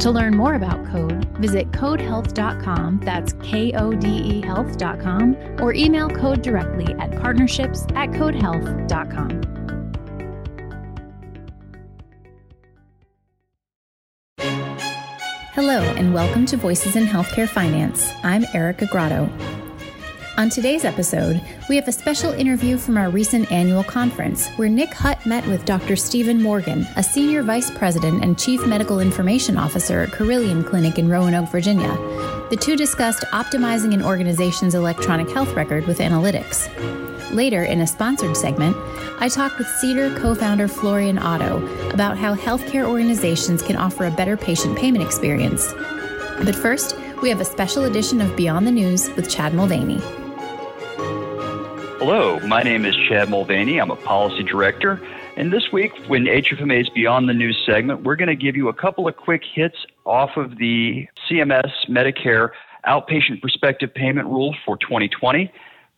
To learn more about Kode, visit kodehealth.com, that's K O D E health.com, or email Kode directly at partnerships at kodehealth.com. Hello, and welcome to Voices in Healthcare Finance. I'm Erica Grotto. On today's episode, we have a special interview from our recent annual conference where Nick Hutt met with Dr. Stephen Morgan, a senior vice president and chief medical information officer at Carilion Clinic in Roanoke, Virginia. The two discussed optimizing an organization's electronic health record with analytics. Later, in a sponsored segment, I talked with Cedar co founder Florian Otto about how healthcare organizations can offer a better patient payment experience. But first, we have a special edition of Beyond the News with Chad Mulvany. Hello, my name is Chad Mulvany. I'm a policy director. And this week, when HFMA's Beyond the News segment, we're going to give you a couple of quick hits off of the CMS Medicare outpatient prospective payment rule for 2020.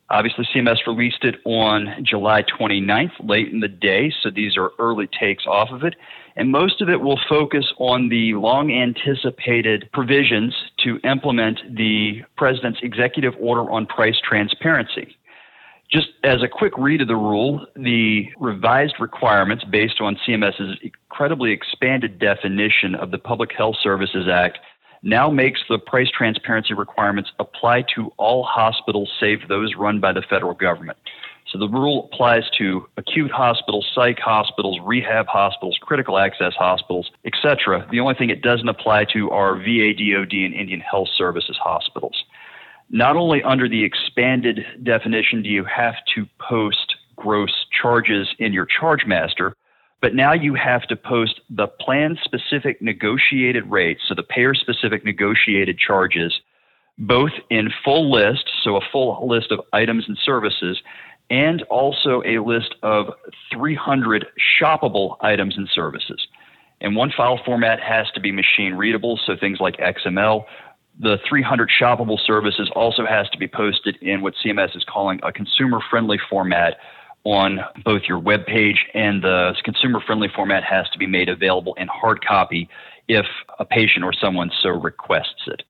Obviously, CMS released it on July 29th, late in the day, so these are early takes off of it. And most of it will focus on the long anticipated provisions to implement the President's executive order on price transparency. Just as a quick read of the rule, the revised requirements based on CMS's incredibly expanded definition of the Public Health Services Act now makes the price transparency requirements apply to all hospitals save those run by the federal government. So the rule applies to acute hospitals, psych hospitals, rehab hospitals, critical access hospitals, etc. The only thing it doesn't apply to are VA, DOD, and Indian Health Services hospitals not only under the expanded definition do you have to post gross charges in your charge master, but now you have to post the plan specific negotiated rates, so the payer specific negotiated charges, both in full list, so a full list of items and services, and also a list of 300 shoppable items and services. And one file format has to be machine readable, so things like XML the 300 shoppable services also has to be posted in what CMS is calling a consumer friendly format on both your web page and the consumer friendly format has to be made available in hard copy if a patient or someone so requests it.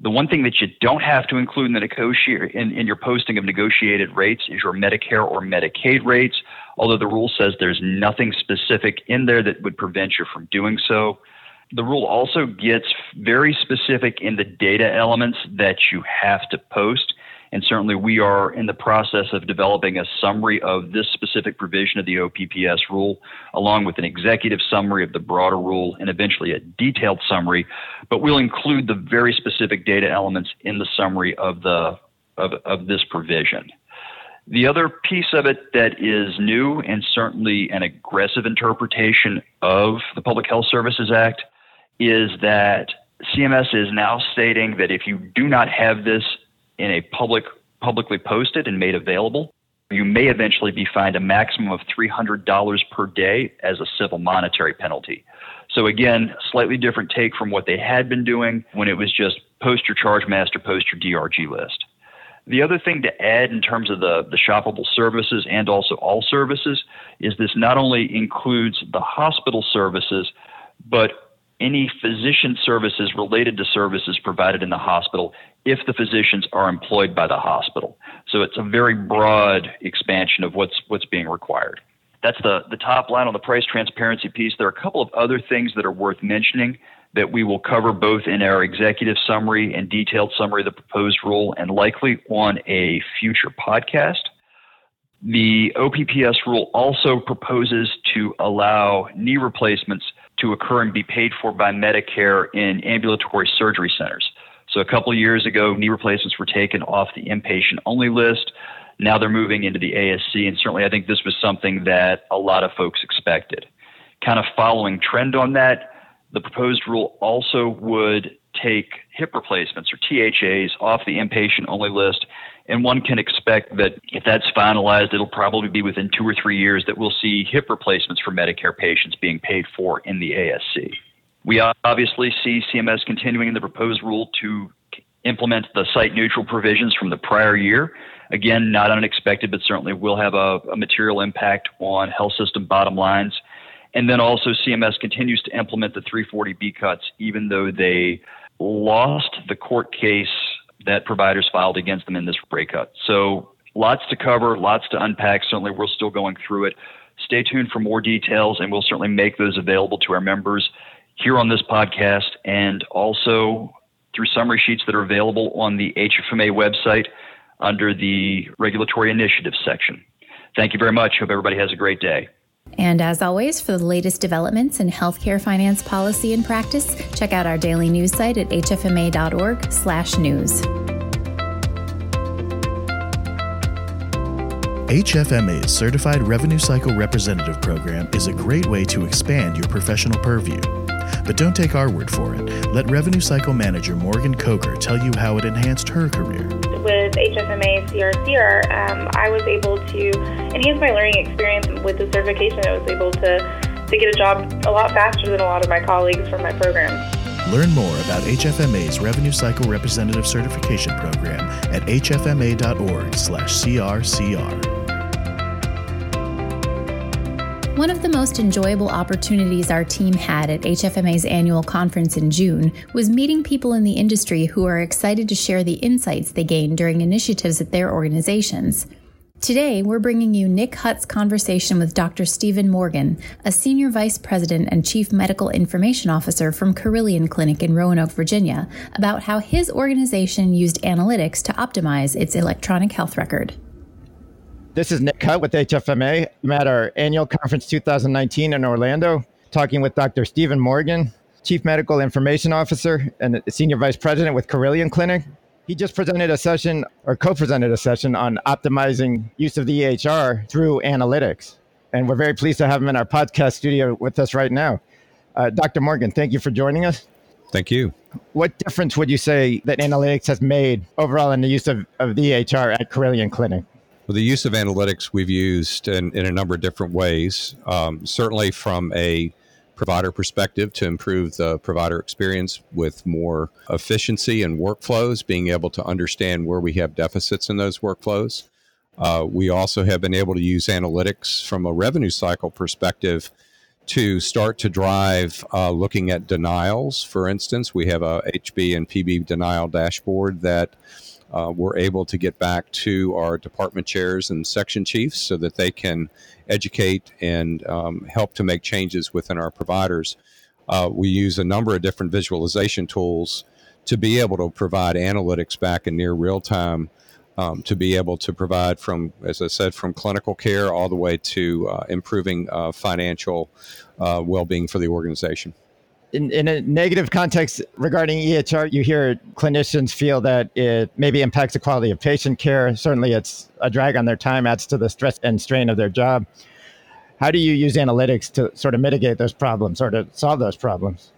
The one thing that you don't have to include in the negotiate in, in your posting of negotiated rates is your Medicare or Medicaid rates, although the rule says there's nothing specific in there that would prevent you from doing so the rule also gets very specific in the data elements that you have to post. And certainly, we are in the process of developing a summary of this specific provision of the OPPS rule, along with an executive summary of the broader rule and eventually a detailed summary. But we'll include the very specific data elements in the summary of, the, of, of this provision. The other piece of it that is new and certainly an aggressive interpretation of the Public Health Services Act is that CMS is now stating that if you do not have this in a public publicly posted and made available, you may eventually be fined a maximum of $300 per day as a civil monetary penalty. So again, slightly different take from what they had been doing when it was just post your charge master, post your DRG list. The other thing to add in terms of the, the shoppable services and also all services is this not only includes the hospital services, but any physician services related to services provided in the hospital if the physicians are employed by the hospital. So it's a very broad expansion of what's what's being required. That's the, the top line on the price transparency piece. There are a couple of other things that are worth mentioning that we will cover both in our executive summary and detailed summary of the proposed rule and likely on a future podcast. The OPPS rule also proposes to allow knee replacements to occur and be paid for by Medicare in ambulatory surgery centers. So a couple of years ago, knee replacements were taken off the inpatient only list. Now they're moving into the ASC, and certainly I think this was something that a lot of folks expected. Kind of following trend on that, the proposed rule also would take hip replacements or THAs off the inpatient only list. And one can expect that if that's finalized, it'll probably be within two or three years that we'll see hip replacements for Medicare patients being paid for in the ASC. We obviously see CMS continuing in the proposed rule to implement the site neutral provisions from the prior year. Again, not unexpected, but certainly will have a, a material impact on health system bottom lines. And then also, CMS continues to implement the 340B cuts, even though they lost the court case that providers filed against them in this rate cut. So, lots to cover, lots to unpack. Certainly, we're still going through it. Stay tuned for more details, and we'll certainly make those available to our members here on this podcast and also through summary sheets that are available on the HFMA website under the Regulatory Initiatives section. Thank you very much. Hope everybody has a great day. And as always, for the latest developments in healthcare finance policy and practice, check out our daily news site at hfma.org/news. HFMA's Certified Revenue Cycle Representative Program is a great way to expand your professional purview. But don't take our word for it. Let Revenue Cycle Manager Morgan Coker tell you how it enhanced her career. With HFMA CRCR, um, I was able to enhance my learning experience with the certification. I was able to, to get a job a lot faster than a lot of my colleagues from my program. Learn more about HFMA's Revenue Cycle Representative Certification Program at hfma.org/crcr. One of the most enjoyable opportunities our team had at HFMA's annual conference in June was meeting people in the industry who are excited to share the insights they gained during initiatives at their organizations. Today, we're bringing you Nick Hutt's conversation with Dr. Stephen Morgan, a Senior Vice President and Chief Medical Information Officer from Carilion Clinic in Roanoke, Virginia, about how his organization used analytics to optimize its electronic health record. This is Nick Hutt with HFMA. I'm at our annual conference 2019 in Orlando, talking with Dr. Stephen Morgan, Chief Medical Information Officer and Senior Vice President with Carilion Clinic. He just presented a session or co presented a session on optimizing use of the EHR through analytics. And we're very pleased to have him in our podcast studio with us right now. Uh, Dr. Morgan, thank you for joining us. Thank you. What difference would you say that analytics has made overall in the use of, of the EHR at Carilion Clinic? Well, the use of analytics we've used in, in a number of different ways. Um, certainly, from a provider perspective, to improve the provider experience with more efficiency and workflows, being able to understand where we have deficits in those workflows. Uh, we also have been able to use analytics from a revenue cycle perspective to start to drive uh, looking at denials. For instance, we have a HB and PB denial dashboard that uh, we're able to get back to our department chairs and section chiefs so that they can educate and um, help to make changes within our providers. Uh, we use a number of different visualization tools to be able to provide analytics back in near real time. Um, to be able to provide from, as I said, from clinical care all the way to uh, improving uh, financial uh, well being for the organization in, in a negative context regarding EHR, you hear clinicians feel that it maybe impacts the quality of patient care. Certainly, it's a drag on their time, adds to the stress and strain of their job. How do you use analytics to sort of mitigate those problems or to solve those problems?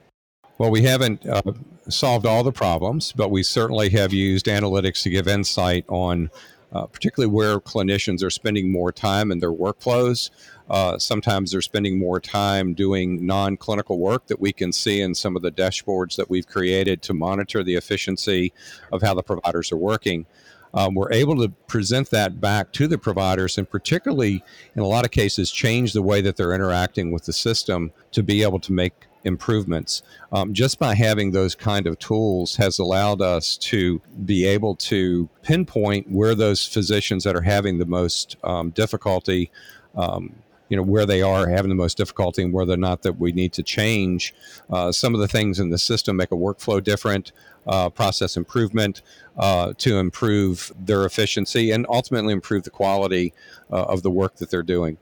Well, we haven't uh, solved all the problems, but we certainly have used analytics to give insight on uh, particularly where clinicians are spending more time in their workflows. Uh, sometimes they're spending more time doing non clinical work that we can see in some of the dashboards that we've created to monitor the efficiency of how the providers are working. Um, we're able to present that back to the providers and particularly in a lot of cases change the way that they're interacting with the system to be able to make improvements. Um, just by having those kind of tools has allowed us to be able to pinpoint where those physicians that are having the most um, difficulty. Um, you know where they are having the most difficulty and whether or not that we need to change uh, some of the things in the system make a workflow different uh, process improvement uh, to improve their efficiency and ultimately improve the quality uh, of the work that they're doing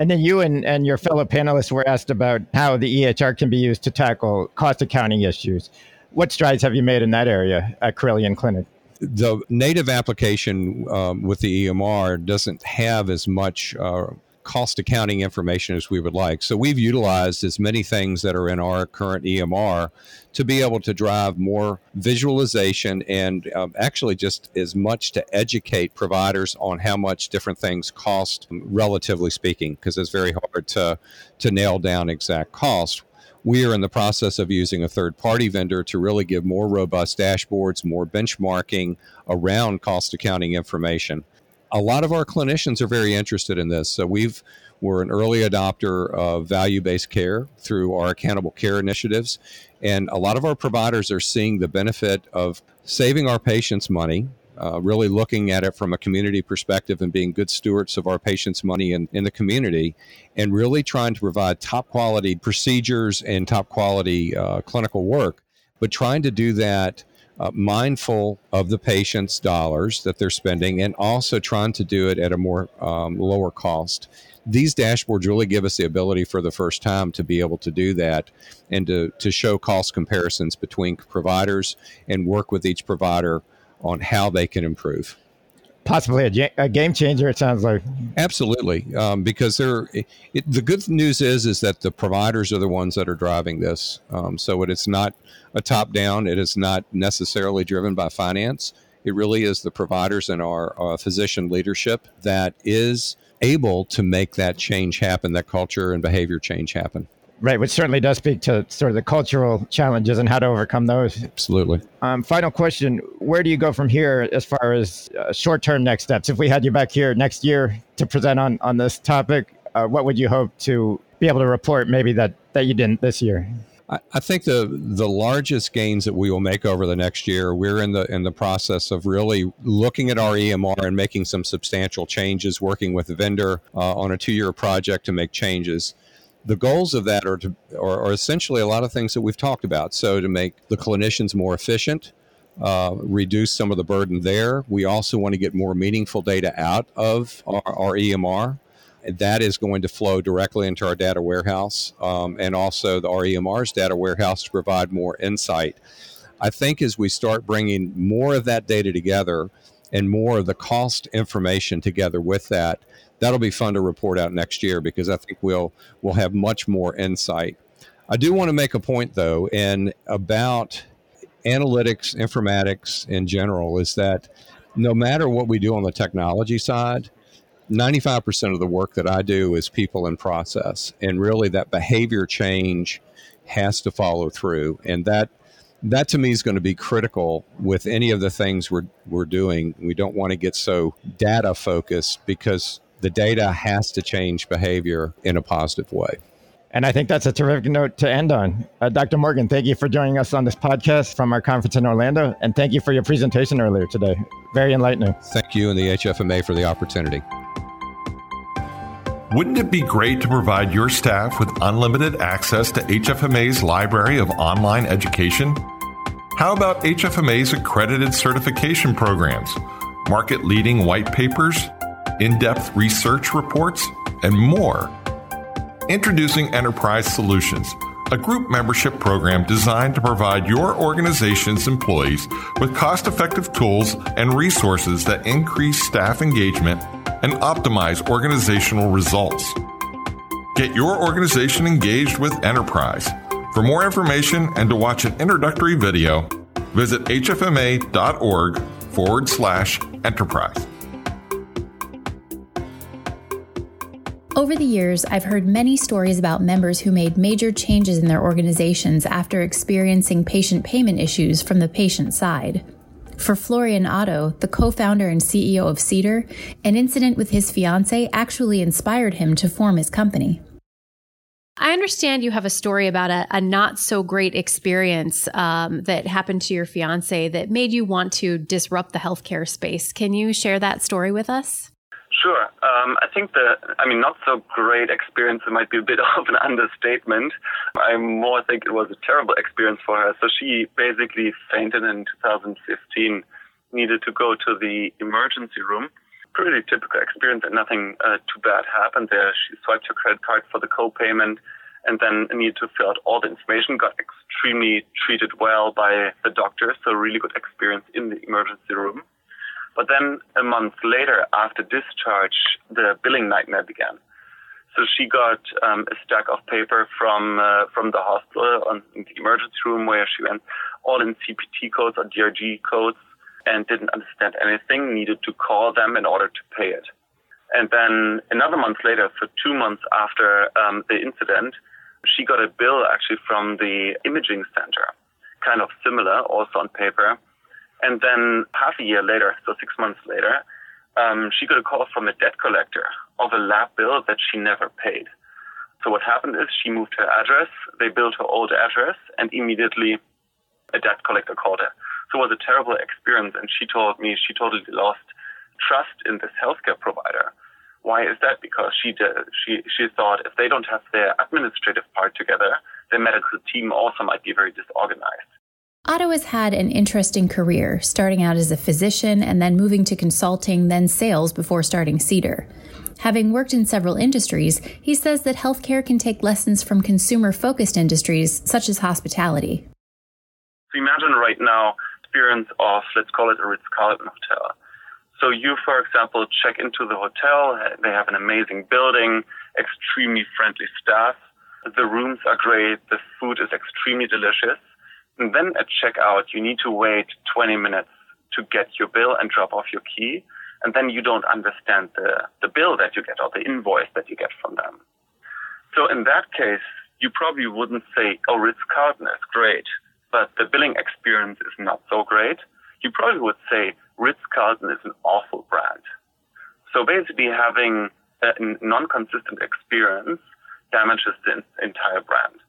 and then you and, and your fellow panelists were asked about how the EHR can be used to tackle cost accounting issues. What strides have you made in that area at Carilion Clinic? The native application um, with the EMR doesn't have as much uh, cost accounting information as we would like. So we've utilized as many things that are in our current EMR to be able to drive more visualization and um, actually just as much to educate providers on how much different things cost, relatively speaking, because it's very hard to, to nail down exact cost we are in the process of using a third party vendor to really give more robust dashboards, more benchmarking around cost accounting information. A lot of our clinicians are very interested in this. So we've we're an early adopter of value based care through our accountable care initiatives. And a lot of our providers are seeing the benefit of saving our patients money, uh, really looking at it from a community perspective and being good stewards of our patients' money in, in the community, and really trying to provide top quality procedures and top quality uh, clinical work, but trying to do that. Uh, mindful of the patient's dollars that they're spending and also trying to do it at a more um, lower cost these dashboards really give us the ability for the first time to be able to do that and to, to show cost comparisons between providers and work with each provider on how they can improve. Possibly a, a game changer. It sounds like absolutely um, because the good news is is that the providers are the ones that are driving this. Um, so it is not a top down. It is not necessarily driven by finance. It really is the providers and our uh, physician leadership that is able to make that change happen, that culture and behavior change happen. Right, which certainly does speak to sort of the cultural challenges and how to overcome those. Absolutely. Um, final question Where do you go from here as far as uh, short term next steps? If we had you back here next year to present on, on this topic, uh, what would you hope to be able to report maybe that, that you didn't this year? I, think the the largest gains that we will make over the next year, we're in the in the process of really looking at our EMR and making some substantial changes, working with the vendor uh, on a two year project to make changes the goals of that are to are, are, essentially a lot of things that we've talked about. So to make the clinicians more efficient, uh, reduce some of the burden there. We also want to get more meaningful data out of our, our EMR. That is going to flow directly into our data warehouse um, and also the REMR's data warehouse to provide more insight. I think as we start bringing more of that data together and more of the cost information together with that, that'll be fun to report out next year because I think we'll we'll have much more insight. I do want to make a point though, and about analytics, informatics in general, is that no matter what we do on the technology side, 95% of the work that I do is people and process, and really that behavior change has to follow through, and that that to me is going to be critical with any of the things we're we're doing. We don't want to get so data focused because the data has to change behavior in a positive way. And I think that's a terrific note to end on. Uh, Dr. Morgan, thank you for joining us on this podcast from our conference in Orlando. And thank you for your presentation earlier today. Very enlightening. Thank you and the HFMA for the opportunity. Wouldn't it be great to provide your staff with unlimited access to HFMA's library of online education? How about HFMA's accredited certification programs, market leading white papers, in depth research reports, and more. Introducing Enterprise Solutions, a group membership program designed to provide your organization's employees with cost effective tools and resources that increase staff engagement and optimize organizational results. Get your organization engaged with Enterprise. For more information and to watch an introductory video, visit hfma.org forward slash enterprise. Over the years, I've heard many stories about members who made major changes in their organizations after experiencing patient payment issues from the patient side. For Florian Otto, the co founder and CEO of Cedar, an incident with his fiance actually inspired him to form his company. I understand you have a story about a, a not so great experience um, that happened to your fiance that made you want to disrupt the healthcare space. Can you share that story with us? Sure. Um, I think the, I mean, not so great experience it might be a bit of an understatement. I more think it was a terrible experience for her. So she basically fainted in 2015, needed to go to the emergency room. Pretty typical experience and nothing uh, too bad happened there. She swiped her credit card for the co-payment and then needed to fill out all the information, got extremely treated well by the doctor. So really good experience in the emergency room. But then a month later, after discharge, the billing nightmare began. So she got um, a stack of paper from uh, from the hospital on in the emergency room where she went, all in CPT codes or DRG codes, and didn't understand anything. Needed to call them in order to pay it. And then another month later, for two months after um, the incident, she got a bill actually from the imaging center, kind of similar, also on paper. And then half a year later, so six months later, um, she got a call from a debt collector of a lab bill that she never paid. So what happened is she moved her address, they billed her old address, and immediately a debt collector called her. So it was a terrible experience, and she told me she totally lost trust in this healthcare provider. Why is that? Because she did, she she thought if they don't have their administrative part together, their medical team also might be very disorganized. Otto has had an interesting career, starting out as a physician and then moving to consulting, then sales before starting Cedar. Having worked in several industries, he says that healthcare can take lessons from consumer focused industries such as hospitality. So imagine right now experience of let's call it a Ritz Carlton hotel. So you, for example, check into the hotel. They have an amazing building, extremely friendly staff. The rooms are great. The food is extremely delicious. And then at checkout, you need to wait 20 minutes to get your bill and drop off your key. And then you don't understand the, the bill that you get or the invoice that you get from them. So in that case, you probably wouldn't say, oh, Ritz Carlton is great, but the billing experience is not so great. You probably would say Ritz Carlton is an awful brand. So basically having a non-consistent experience damages the entire brand.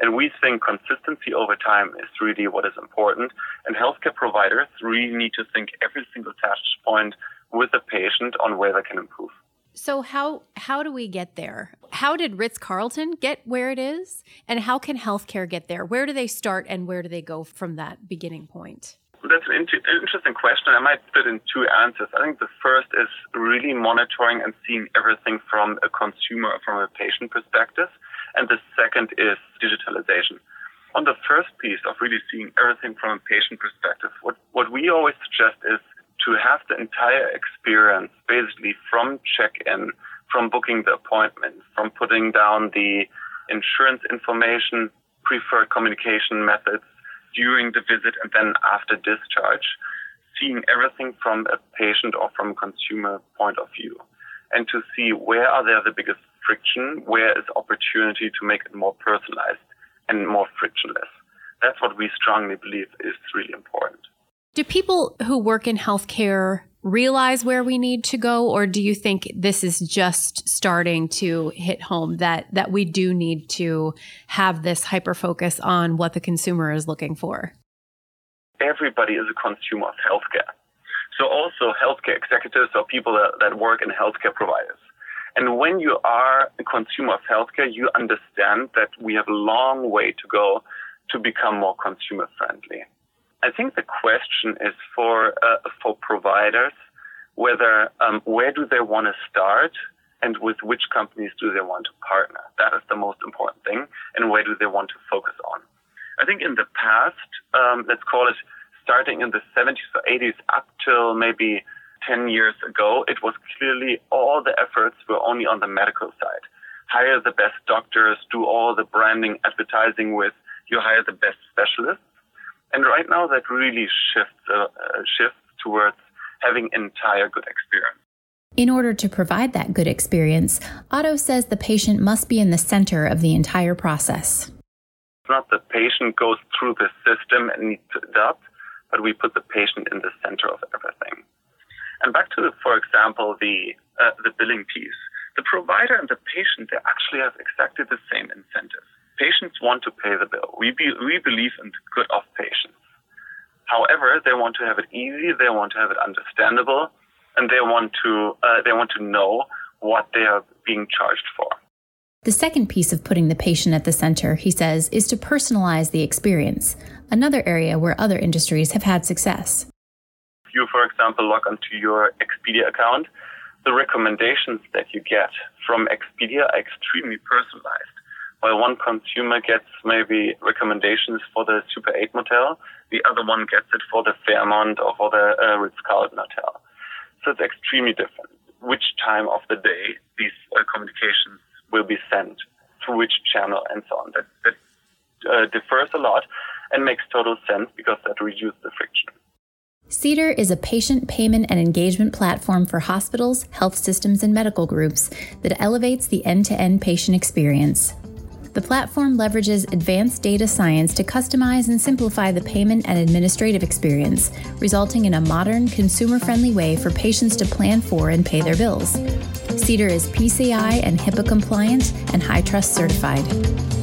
And we think consistency over time is really what is important. And healthcare providers really need to think every single touch point with the patient on where they can improve. So how how do we get there? How did Ritz Carlton get where it is, and how can healthcare get there? Where do they start, and where do they go from that beginning point? That's an inter- interesting question. I might put in two answers. I think the first is really monitoring and seeing everything from a consumer, from a patient perspective. And the second is digitalization. On the first piece of really seeing everything from a patient perspective, what, what we always suggest is to have the entire experience basically from check-in, from booking the appointment, from putting down the insurance information, preferred communication methods during the visit and then after discharge, seeing everything from a patient or from a consumer point of view and to see where are there the biggest friction, where is opportunity to make it more personalized and more frictionless. That's what we strongly believe is really important. Do people who work in healthcare realize where we need to go or do you think this is just starting to hit home that that we do need to have this hyper focus on what the consumer is looking for everybody is a consumer of healthcare so also healthcare executives or people that, that work in healthcare providers and when you are a consumer of healthcare, you understand that we have a long way to go to become more consumer friendly. I think the question is for uh, for providers whether um, where do they want to start and with which companies do they want to partner. That is the most important thing, and where do they want to focus on. I think in the past, um, let's call it starting in the 70s or 80s up till maybe 10 years ago, it was clearly all the efforts were only on the medical side. Hire the best doctors, do all the branding, advertising with, you hire the best specialists. And right now that really shifts, uh, uh, shifts towards having entire good experience. In order to provide that good experience, Otto says the patient must be in the center of the entire process. It's not the patient goes through the system and needs to adapt, but we put the patient in the center of everything. And back to, for example, the uh, the billing piece. The provider and the patient they actually have exactly the same incentive. Patients want to pay the bill. We be, we believe in the good of patients. However, they want to have it easy. They want to have it understandable, and they want to uh, they want to know what they are being charged for. The second piece of putting the patient at the center, he says, is to personalize the experience, another area where other industries have had success you, for example, log onto your Expedia account, the recommendations that you get from Expedia are extremely personalized. While one consumer gets maybe recommendations for the Super 8 motel, the other one gets it for the Fairmont or for the uh, Ritz Carlton hotel. So it's extremely different which time of the day these uh, communications will be sent through which channel and so on. That, that uh, differs a lot and makes total sense because that reduces the friction. Cedar is a patient payment and engagement platform for hospitals, health systems, and medical groups that elevates the end to end patient experience. The platform leverages advanced data science to customize and simplify the payment and administrative experience, resulting in a modern, consumer friendly way for patients to plan for and pay their bills. Cedar is PCI and HIPAA compliant and HITRUST certified.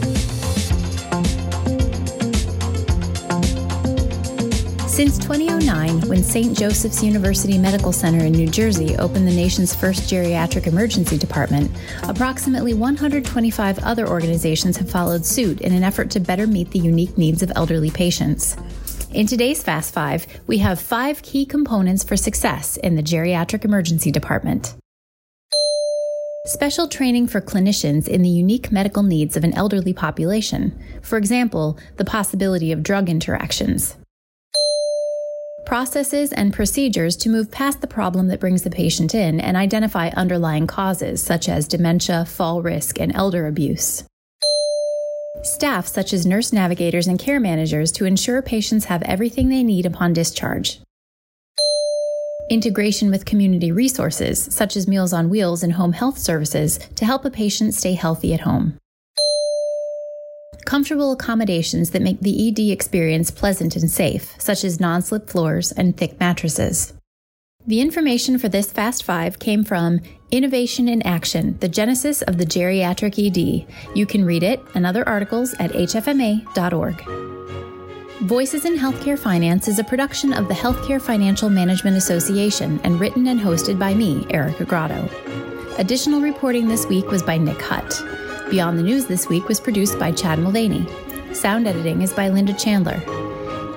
Since 2009, when St. Joseph's University Medical Center in New Jersey opened the nation's first geriatric emergency department, approximately 125 other organizations have followed suit in an effort to better meet the unique needs of elderly patients. In today's Fast Five, we have five key components for success in the geriatric emergency department. Special training for clinicians in the unique medical needs of an elderly population, for example, the possibility of drug interactions processes and procedures to move past the problem that brings the patient in and identify underlying causes such as dementia, fall risk, and elder abuse. Staff such as nurse navigators and care managers to ensure patients have everything they need upon discharge. Integration with community resources such as Meals on Wheels and home health services to help a patient stay healthy at home comfortable accommodations that make the ED experience pleasant and safe, such as non slip floors and thick mattresses. The information for this Fast Five came from Innovation in Action, the genesis of the geriatric ED. You can read it and other articles at hfma.org. Voices in Healthcare Finance is a production of the Healthcare Financial Management Association and written and hosted by me, Erica Grotto. Additional reporting this week was by Nick Hutt. Beyond the News this week was produced by Chad Mulvany. Sound editing is by Linda Chandler.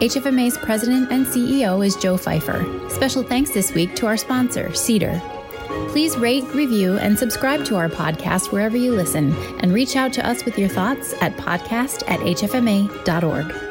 HFMA's president and CEO is Joe Fifer. Special thanks this week to our sponsor, Cedar. Please rate, review, and subscribe to our podcast wherever you listen, and reach out to us with your thoughts at podcast at hfma.org.